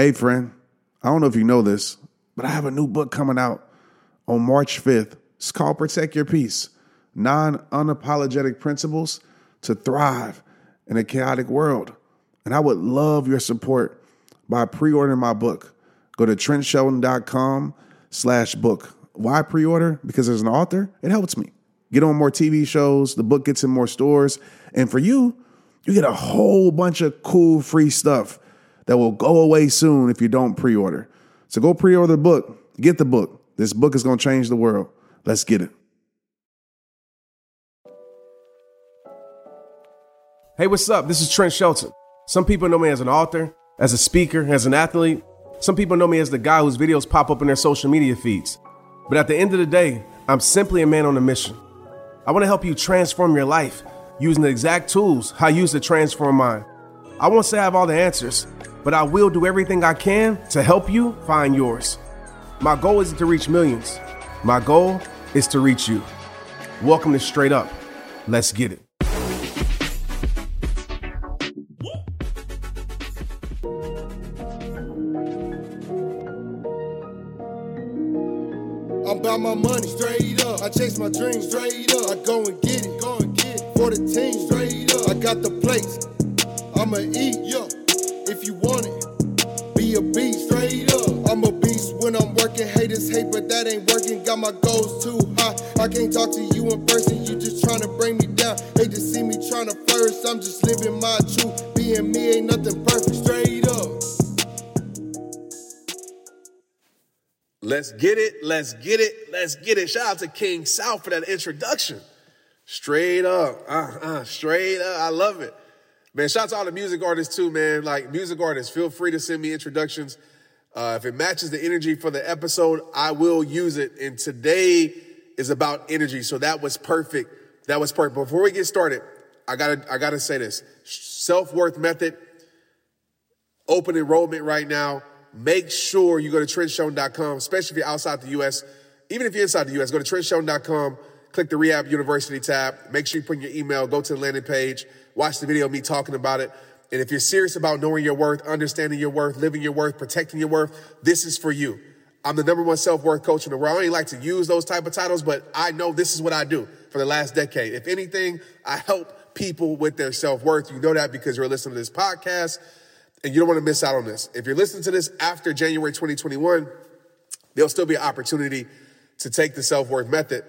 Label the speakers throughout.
Speaker 1: Hey, friend, I don't know if you know this, but I have a new book coming out on March 5th. It's called Protect Your Peace Nine Unapologetic Principles to Thrive in a Chaotic World. And I would love your support by pre ordering my book. Go to trentshelton.com slash book. Why pre order? Because as an author, it helps me. Get on more TV shows, the book gets in more stores. And for you, you get a whole bunch of cool free stuff that will go away soon if you don't pre order. So go pre order the book, get the book. This book is going to change the world. Let's get it.
Speaker 2: Hey, what's up? This is Trent Shelton. Some people know me as an author, as a speaker, as an athlete. Some people know me as the guy whose videos pop up in their social media feeds. But at the end of the day, I'm simply a man on a mission. I want to help you transform your life using the exact tools I use to transform mine. I won't say I have all the answers, but I will do everything I can to help you find yours. My goal isn't to reach millions. My goal is to reach you. Welcome to Straight Up. Let's get it.
Speaker 3: I'm about my money, straight up. I chase my dreams, straight up. I go and get it, go and get it. For the team, straight up. I got the plates, I'ma eat, yo. When I'm working. Haters hate, but that ain't working. Got my goals too high. I can't talk to you in person. You just trying to bring me down. Hate to see me trying to flourish. I'm just living my truth. Being me ain't nothing perfect, straight up.
Speaker 4: Let's get it. Let's get it. Let's get it. Shout out to King South for that introduction. Straight up. Uh, uh, straight up. I love it. Man, shout out to all the music artists too, man. Like music artists, feel free to send me introductions. Uh, if it matches the energy for the episode, I will use it. And today is about energy. So that was perfect. That was perfect. Before we get started, I gotta, I gotta say this. Self-worth method, open enrollment right now. Make sure you go to trentshelton.com, especially if you're outside the US. Even if you're inside the US, go to trentshelton.com, click the Rehab University tab. Make sure you put in your email, go to the landing page, watch the video of me talking about it. And if you're serious about knowing your worth, understanding your worth, living your worth, protecting your worth, this is for you. I'm the number one self-worth coach in the world. I don't like to use those type of titles, but I know this is what I do for the last decade. If anything, I help people with their self-worth. You know that because you're listening to this podcast and you don't want to miss out on this. If you're listening to this after January 2021, there'll still be an opportunity to take the self-worth method.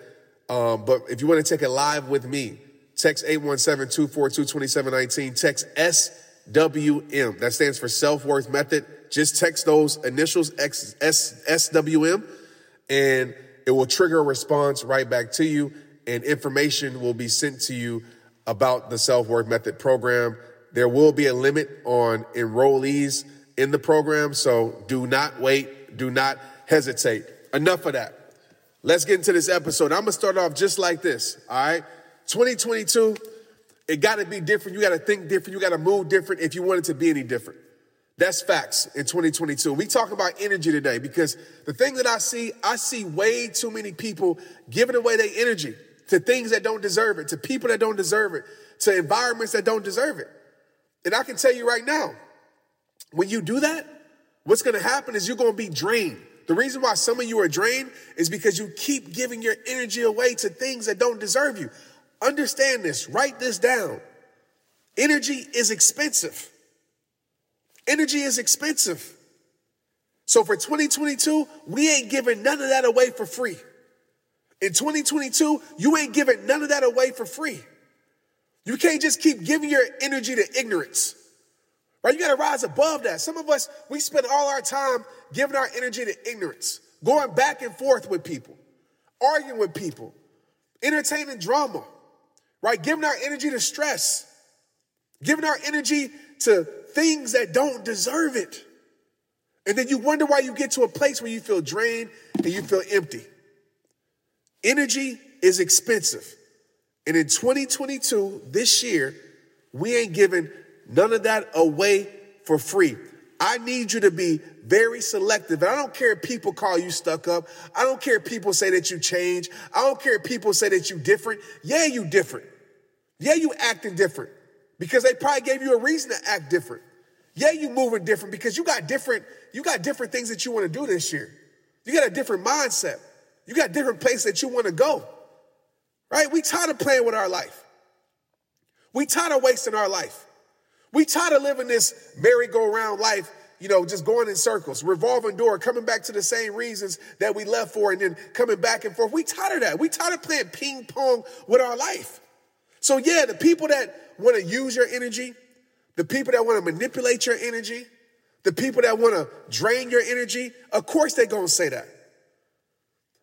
Speaker 4: Um, but if you want to take it live with me, text 817-242-2719, text SWM. That stands for self-worth method. Just text those initials X, S, SWM and it will trigger a response right back to you and information will be sent to you about the self-worth method program. There will be a limit on enrollees in the program, so do not wait, do not hesitate. Enough of that. Let's get into this episode. I'm gonna start off just like this, all right? 2022, it gotta be different. You gotta think different. You gotta move different if you want it to be any different. That's facts in 2022. We talk about energy today because the thing that I see, I see way too many people giving away their energy to things that don't deserve it, to people that don't deserve it, to environments that don't deserve it. And I can tell you right now, when you do that, what's going to happen is you're going to be drained. The reason why some of you are drained is because you keep giving your energy away to things that don't deserve you. Understand this, write this down. Energy is expensive. Energy is expensive. So for 2022, we ain't giving none of that away for free. In 2022, you ain't giving none of that away for free. You can't just keep giving your energy to ignorance. Right? You got to rise above that. Some of us, we spend all our time giving our energy to ignorance, going back and forth with people, arguing with people, entertaining drama, right? Giving our energy to stress, giving our energy to things that don't deserve it. And then you wonder why you get to a place where you feel drained and you feel empty. Energy is expensive. And in 2022, this year, we ain't giving none of that away for free. I need you to be very selective. And I don't care if people call you stuck up. I don't care if people say that you change. I don't care if people say that you different. Yeah, you different. Yeah, you acting different because they probably gave you a reason to act different. Yeah, you moving different because you got different, you got different things that you want to do this year. You got a different mindset. You got different place that you want to go. Right? We tired of playing with our life. We tired of wasting our life. We tired of living this merry-go-round life, you know, just going in circles, revolving door, coming back to the same reasons that we left for, and then coming back and forth. We tired of that. We tired of playing ping pong with our life. So yeah, the people that want to use your energy, the people that want to manipulate your energy, the people that want to drain your energy, of course they're going to say that.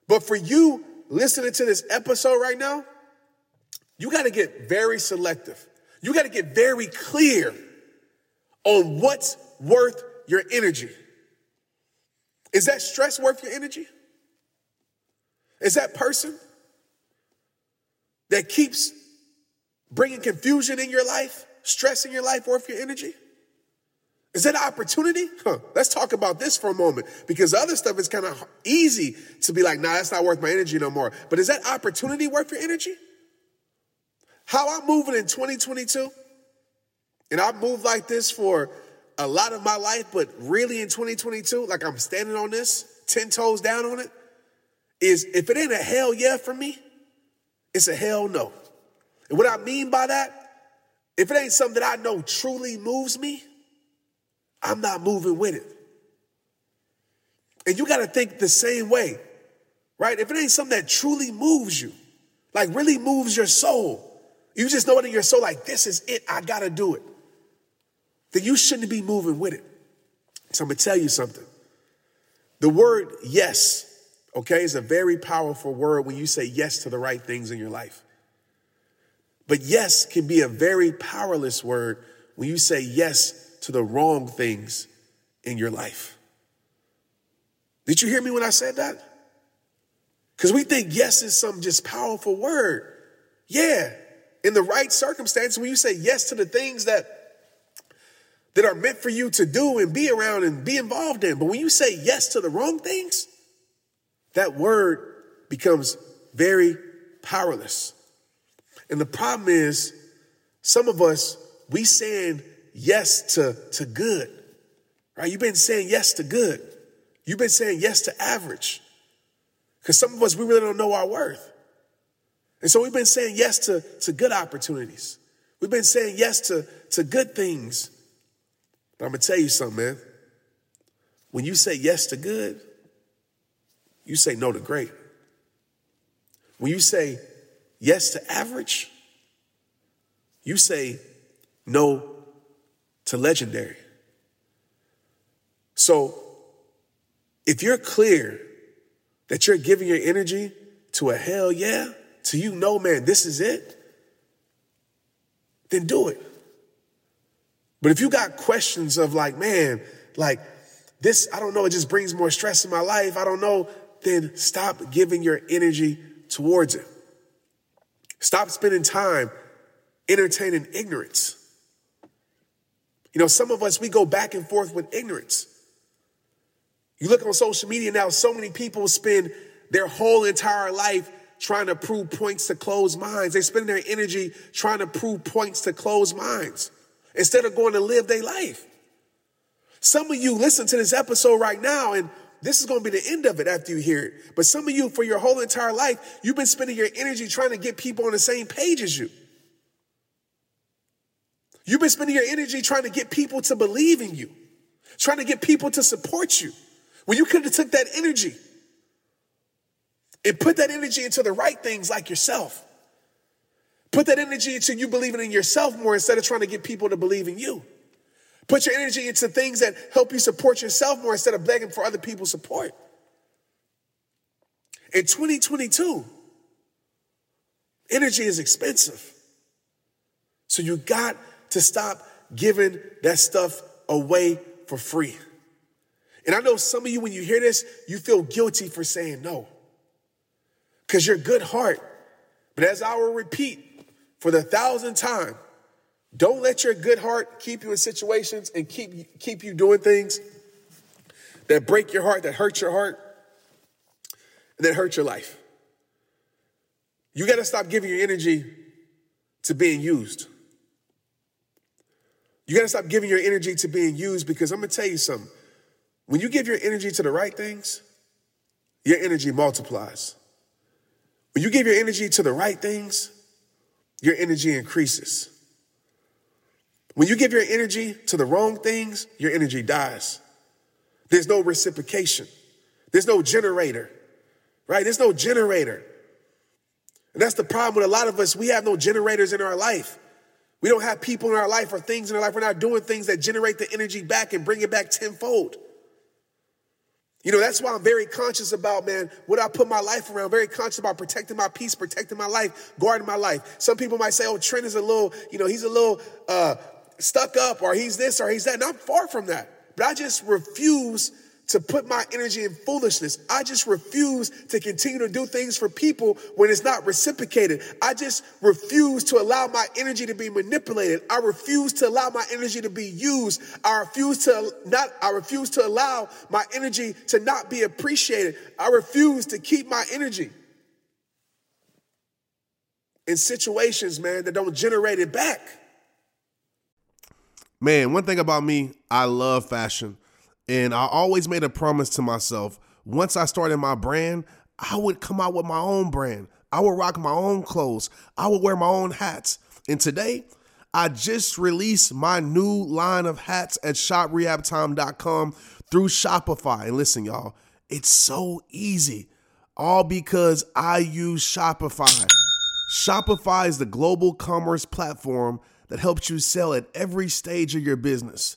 Speaker 4: But for you listening to this episode right now, you got to get very selective. You got to get very clear on what's worth your energy. Is that stress worth your energy? Is that person that keeps bringing confusion in your life, stress in your life worth your energy? Is that an opportunity? Huh. Let's talk about this for a moment because other stuff is kind of easy to be like, nah, that's not worth my energy no more. But is that opportunity worth your energy? How I'm moving in 2022, and I've moved like this for a lot of my life, but really in 2022, like I'm standing on this, 10 toes down on it, is if it ain't a hell yeah for me, it's a hell no. And what I mean by that, if it ain't something that I know truly moves me, I'm not moving with it. And you got to think the same way, right? If it ain't something that truly moves you, like really moves your soul, you just know it in your soul, like, this is it, I got to do it, then you shouldn't be moving with it. So I'm to tell you something. The word yes, okay, is a very powerful word when you say yes to the right things in your life. But yes can be a very powerless word when you say yes to the wrong things in your life. Did you hear me when I said that? Because we think yes is some just powerful word. Yeah, in the right circumstance, when you say yes to the things that that are meant for you to do and be around and be involved in, but when you say yes to the wrong things, that word becomes very powerless. And the problem is, some of us, we saying yes to, to good, right? You've been saying yes to good. You've been saying yes to average. Because some of us, we really don't know our worth. And so we've been saying yes to, to good opportunities. We've been saying yes to, to good things. But I'm going to tell you something, man. When you say yes to good, you say no to great. When you say yes to average, you say no to legendary. So if you're clear that you're giving your energy to a hell yeah, to you know, man, this is it, then do it. But if you got questions of like, man, like this, I don't know, it just brings more stress in my life, I don't know, then stop giving your energy towards it. Stop spending time entertaining ignorance. You know, some of us, we go back and forth with ignorance. You look on social media now, so many people spend their whole entire life trying to prove points to closed minds. They spend their energy trying to prove points to closed minds instead of going to live their life. Some of you listen to this episode right now, and this is going to be the end of it after you hear it. But some of you, for your whole entire life, you've been spending your energy trying to get people on the same page as you. You've been spending your energy trying to get people to believe in you, trying to get people to support you. When you could have took that energy and put that energy into the right things like yourself. Put that energy into you believing in yourself more instead of trying to get people to believe in you. Put your energy into things that help you support yourself more instead of begging for other people's support. In 2022, energy is expensive. So you got to stop giving that stuff away for free. And I know some of you, when you hear this, you feel guilty for saying no because you're good heart. But as I will repeat for the thousandth time, don't let your good heart keep you in situations and keep, keep you doing things that break your heart, that hurt your heart, and that hurt your life. You got to stop giving your energy to being used.
Speaker 5: You got to stop giving your energy to being used because I'm going to tell you something. When you give your energy to the right things, your energy multiplies. When you give your energy to the right things, your energy increases. When you give your energy to the wrong things, your energy dies. There's no reciprocation. There's no generator, right? There's no generator. And that's the problem with a lot of us. We have no generators in our life. We don't have people in our life or things in our life. We're not doing things that generate the energy back and bring it back tenfold. You know, that's why I'm very conscious about, man, what I put my life around, very conscious about protecting my peace, protecting my life, guarding my life. Some people might say, oh, Trent is a little, you know, he's a little uh, stuck up or he's this or he's that. And I'm far from that. But I just refuse to put my energy in foolishness. I just refuse to continue to do things for people when it's not reciprocated. I just refuse to allow my energy to be manipulated. I refuse to allow my energy to be used. I refuse to not, I refuse to allow my energy to not be appreciated. I refuse to keep my energy in situations, man, that don't generate it back.
Speaker 4: Man, one thing about me, I love fashion. And I always made a promise to myself once I started my brand, I would come out with my own brand. I would rock my own clothes. I would wear my own hats. And today, I just released my new line of hats at shoprehabtime.com through Shopify. And listen, y'all, it's so easy. All because I use Shopify. Shopify is the global commerce platform that helps you sell at every stage of your business.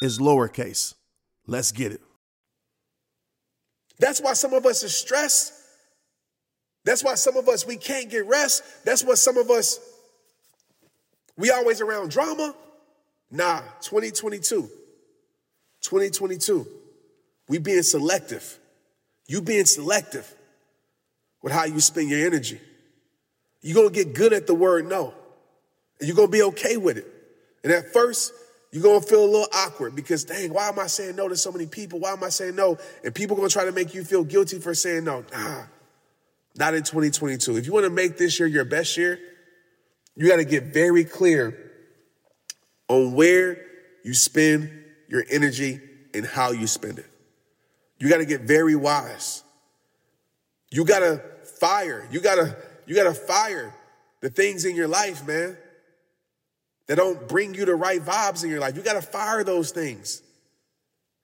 Speaker 4: is lowercase. Let's get it.
Speaker 5: That's why some of us are stressed. That's why some of us we can't get rest. That's what some of us we always around drama. Nah, 2022. 2022. We being selective. You being selective with how you spend your energy. You're gonna get good at the word no. And you're gonna be okay with it. And at first, you're gonna feel a little awkward because dang, why am I saying no to so many people? Why am I saying no? And people gonna try to make you feel guilty for saying no. Nah, not in 2022. If you wanna make this year your best year, you gotta get very clear on where you spend your energy and how you spend it. You gotta get very wise. You gotta fire. You gotta, you gotta fire the things in your life, man that don't bring you the right vibes in your life. You got to fire those things,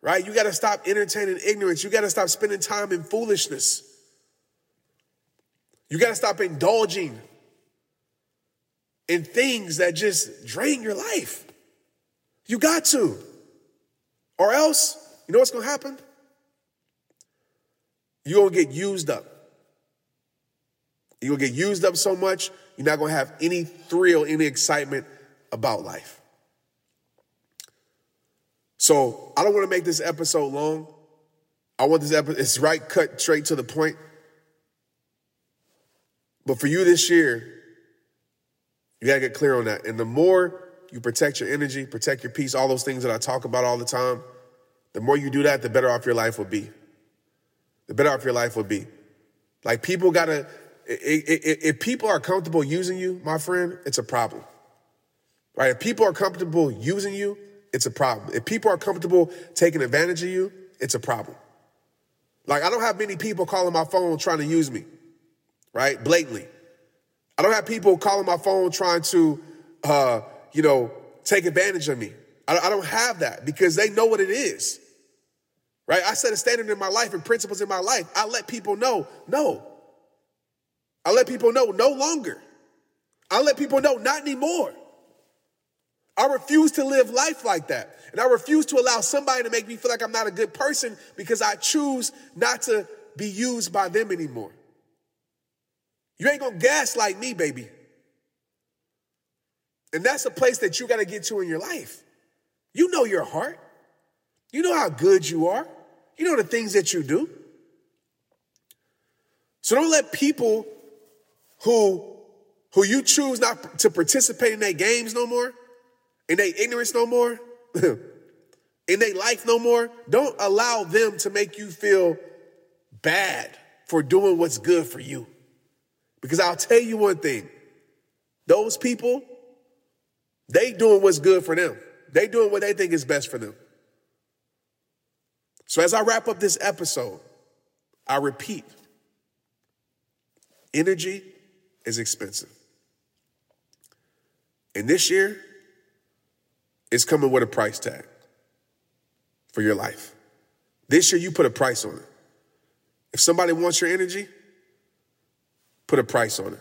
Speaker 5: right? You got to stop entertaining ignorance. You got to stop spending time in foolishness. You got to stop indulging in things that just drain your life. You got to. Or else, you know what's going to happen?
Speaker 4: you're gonna get used up. You're gonna get used up so much, you're not gonna have any thrill, any excitement about life. So I don't want to make this episode long. I want this episode, it's right, cut straight to the point. But for you this year, you gotta get clear on that. And the more you protect your energy, protect your peace, all those things that I talk about all the time, the more you do that, the better off your life will be. The better off your life will be. Like people gotta, if people are comfortable using you, my friend, it's a problem. Right? If people are comfortable using you, it's a problem. If people are comfortable taking advantage of you, it's a problem. Like I don't have many people calling my phone trying to use me, right? Blatantly. I don't have people calling my phone trying to, uh, you know, take advantage of me. I, I don't have that because they know what it is, right? I set a standard in my life and principles in my life. I let people know, no. I let people know, no longer. I let people know, not anymore. I refuse to live life like that. And I refuse to allow somebody to make me feel like I'm not a good person because I choose not to be used by them anymore. You ain't gonna gaslight me, baby. And that's a place that you gotta get to in your life. You know your heart. You know how good you are. You know the things that you do. So don't let people who who you choose not to participate in their games no more, in their ignorance no more, in their life no more, don't allow them to make you feel bad for doing what's good for you. Because I'll tell you one thing, those people, they doing what's good for them. They doing what they think is best for them. So as I wrap up this episode, I repeat, energy is expensive. And this year, it's coming with a price tag for your life. This year, you put a price on it. If somebody wants your energy, put a price on it.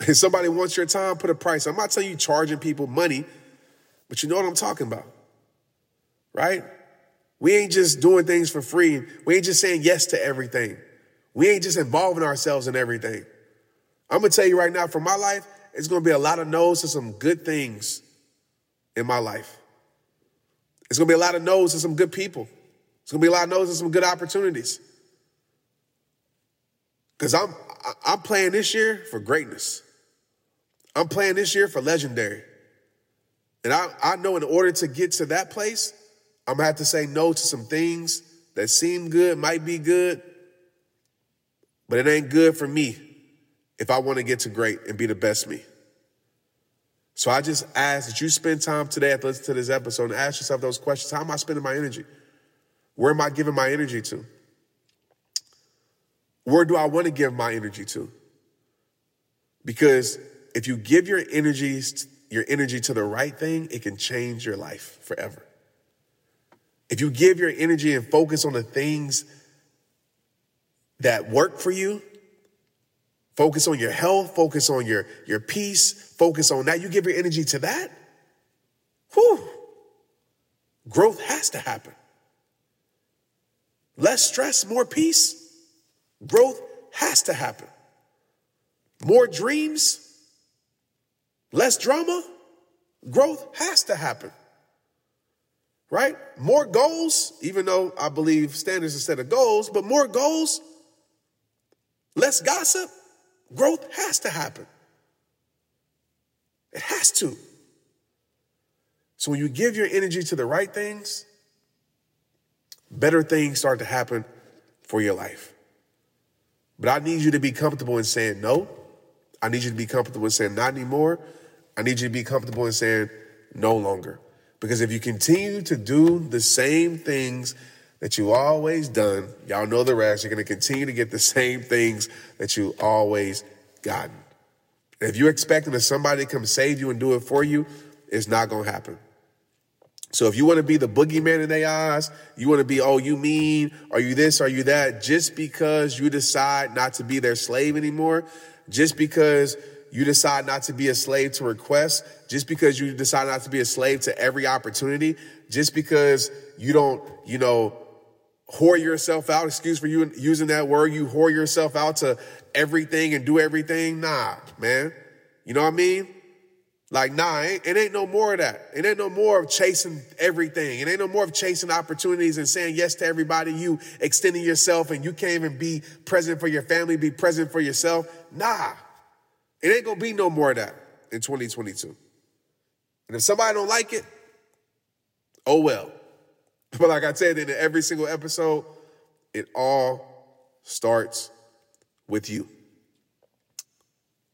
Speaker 4: If somebody wants your time, put a price. I'm not telling you charging people money, but you know what I'm talking about, right? We ain't just doing things for free. We ain't just saying yes to everything. We ain't just involving ourselves in everything. I'm gonna tell you right now, for my life, it's gonna be a lot of no's to some good things in my life. It's gonna be a lot of no's and some good people. It's gonna be a lot of no's and some good opportunities. Because I'm I'm playing this year for greatness. I'm playing this year for legendary. And I, I know in order to get to that place, I'm gonna have to say no to some things that seem good, might be good, but it ain't good for me if I wanna get to great and be the best me. So I just ask that you spend time today after listening to this episode and ask yourself those questions. How am I spending my energy? Where am I giving my energy to? Where do I want to give my energy to? Because if you give your energies, your energy to the right thing, it can change your life forever. If you give your energy and focus on the things that work for you, focus on your health, focus on your, your peace, focus on that, you give your energy to that, whew, growth has to happen. Less stress, more peace, growth has to happen. More dreams, less drama, growth has to happen. Right? More goals, even though I believe standards instead of goals, but more goals, less gossip, growth has to happen. It has to. So when you give your energy to the right things, better things start to happen for your life. But I need you to be comfortable in saying no. I need you to be comfortable in saying not anymore. I need you to be comfortable in saying no longer. Because if you continue to do the same things that you always done, y'all know the rest, you're going to continue to get the same things that you always gotten. And if you're expecting that somebody to come save you and do it for you, it's not going to happen. So if you want to be the boogeyman in their eyes, you want to be, oh, you mean, are you this, are you that, just because you decide not to be their slave anymore, just because you decide not to be a slave to requests, just because you decide not to be a slave to every opportunity, just because you don't, you know, whore yourself out. Excuse for you using that word. You whore yourself out to everything and do everything. Nah, man. You know what I mean? Like, nah, it ain't, no more of that. It ain't no more of chasing everything. It ain't no more of chasing opportunities and saying yes to everybody. You extending yourself and you can't even be present for your family, be present for yourself. Nah, it ain't gonna be no more of that in 2022. And if somebody don't like it, oh well. But like I said in every single episode, it all starts with you.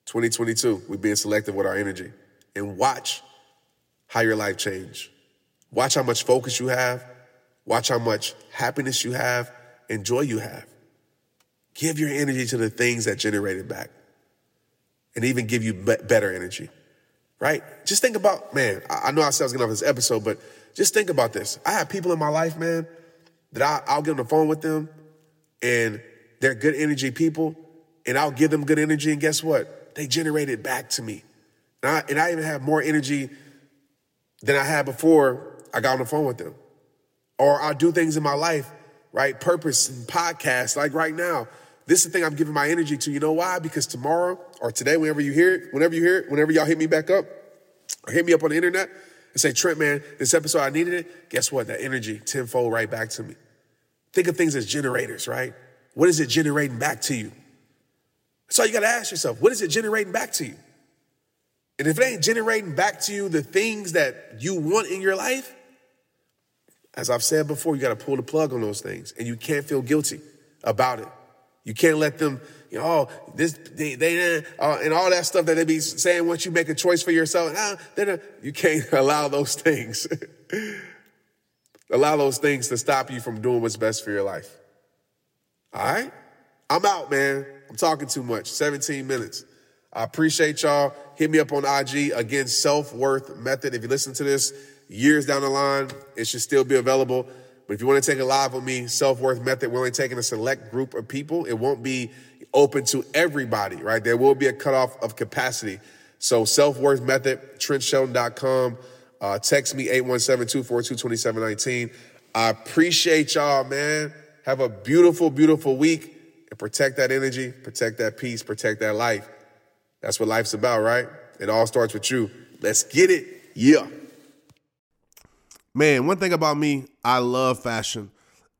Speaker 4: 2022, we're being selective with our energy and watch how your life change. Watch how much focus you have. Watch how much happiness you have and joy you have. Give your energy to the things that generate it back and even give you be- better energy, right? Just think about, man, I, know I said I was off this episode, but just think about this. I have people in my life, man, that I, I'll get on the phone with them and they're good energy people and I'll give them good energy and guess what? They generate it back to me. And I, and I even have more energy than I had before I got on the phone with them. Or I'll do things in my life, right? Purpose and podcasts, like right now. This is the thing I'm giving my energy to. You know why? Because tomorrow or today, whenever you hear it, whenever you hear it, whenever y'all hit me back up or hit me up on the internet and say, Trent, man, this episode I needed it. Guess what? That energy tenfold right back to me. Think of things as generators, right? What is it generating back to you? So you got to ask yourself, what is it generating back to you? And if it ain't generating back to you the things that you want in your life, as I've said before, you got to pull the plug on those things and you can't feel guilty about it. You can't let them, oh, this, they, they uh, and all that stuff that they be saying once you make a choice for yourself. Nah, you can't allow those things. allow those things to stop you from doing what's best for your life. All right? I'm out, man. I'm talking too much. 17 minutes. I appreciate y'all. Hit me up on IG. Again, self worth method. If you listen to this years down the line, it should still be available. But if you want to take a live with me, self worth method, we're only taking a select group of people. It won't be open to everybody, right? There will be a cutoff of capacity. So self worth method, TrentShelton.com. Uh, text me 817-242-2719. I appreciate y'all, man. Have a beautiful, beautiful week and protect that energy, protect that peace, protect that life. That's what life's about, right? It all starts with you. Let's get it. Yeah.
Speaker 2: Man, one thing about me, I love fashion.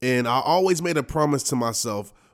Speaker 2: And I always made a promise to myself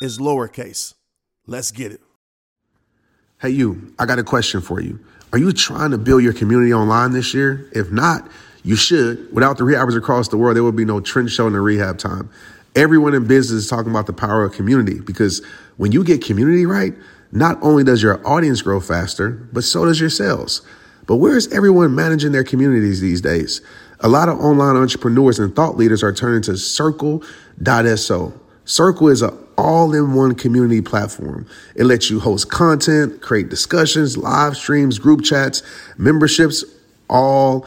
Speaker 2: is lowercase. Let's get it.
Speaker 4: Hey, you, I got a question for you. Are you trying to build your community online this year? If not, you should. Without the rehabbers across the world, there would be no Trent show in the rehab time. Everyone in business is talking about the power of community because when you get community right, not only does your audience grow faster, but so does your sales. But where is everyone managing their communities these days? A lot of online entrepreneurs and thought leaders are turning to Circle.so. Circle is an all in one community platform. It lets you host content, create discussions, live streams, group chats, memberships, all